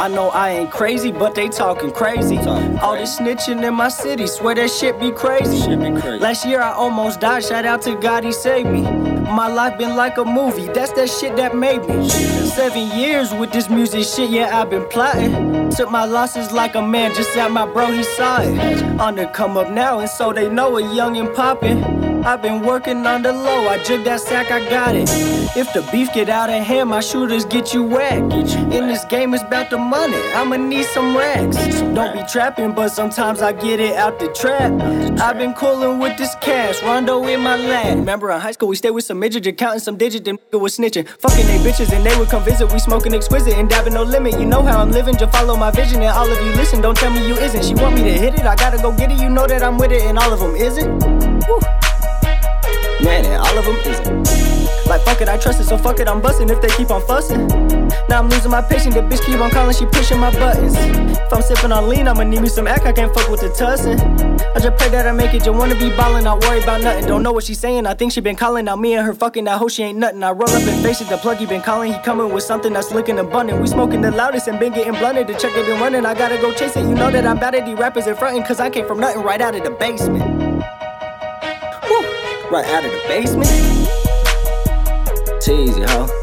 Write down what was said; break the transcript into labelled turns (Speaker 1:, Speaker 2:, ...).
Speaker 1: I know I ain't crazy, but they talking crazy. All this snitching in my city, swear that shit be crazy.
Speaker 2: Shit be crazy.
Speaker 1: Last year I almost died, shout out to God, he saved me. My life been like a movie, that's that shit that made me. Seven years with this music shit, yeah, I've been plotting. Took my losses like a man, just at my bro, he saw it. On the come up now, and so they know it young and poppin'. I've been working on the low, I jig that sack, I got it. If the beef get out of hand, my shooters get you whacked. In this game, it's about the money, I'ma need some racks. Don't be trapping, but sometimes I get it out the trap. I've been coolin' with this cash, Rondo in my lap. Remember in high school, we stayed with some midget, counting some digits, then was snitching. Fucking they bitches, and they would come visit. We smoking exquisite and dabbing no limit. You know how I'm living, just follow my vision, and all of you listen. Don't tell me you isn't. She want me to hit it, I gotta go get it. You know that I'm with it, and all of them isn't. Woo. Man, and all of them isn't. Like fuck it, I trust it, so fuck it, I'm busting if they keep on fussing. Now I'm losing my patience, the bitch keep on calling, she pushing my buttons. If I'm sipping on lean, I'ma need me some act, I can't fuck with the tussin. I just pray that I make it, just wanna be ballin', not worry about nothing. Don't know what she's saying, I think she been calling out me and her fucking, I hope she ain't nothing. I roll up and face it, the plug he been calling, he coming with something that's looking abundant. We smoking the loudest and been getting blunted, the check they been running, I gotta go chase it. You know that I'm bad at these rappers in frontin', cause I came from nothing right out of the basement. Right out of the basement. TeeZy, huh?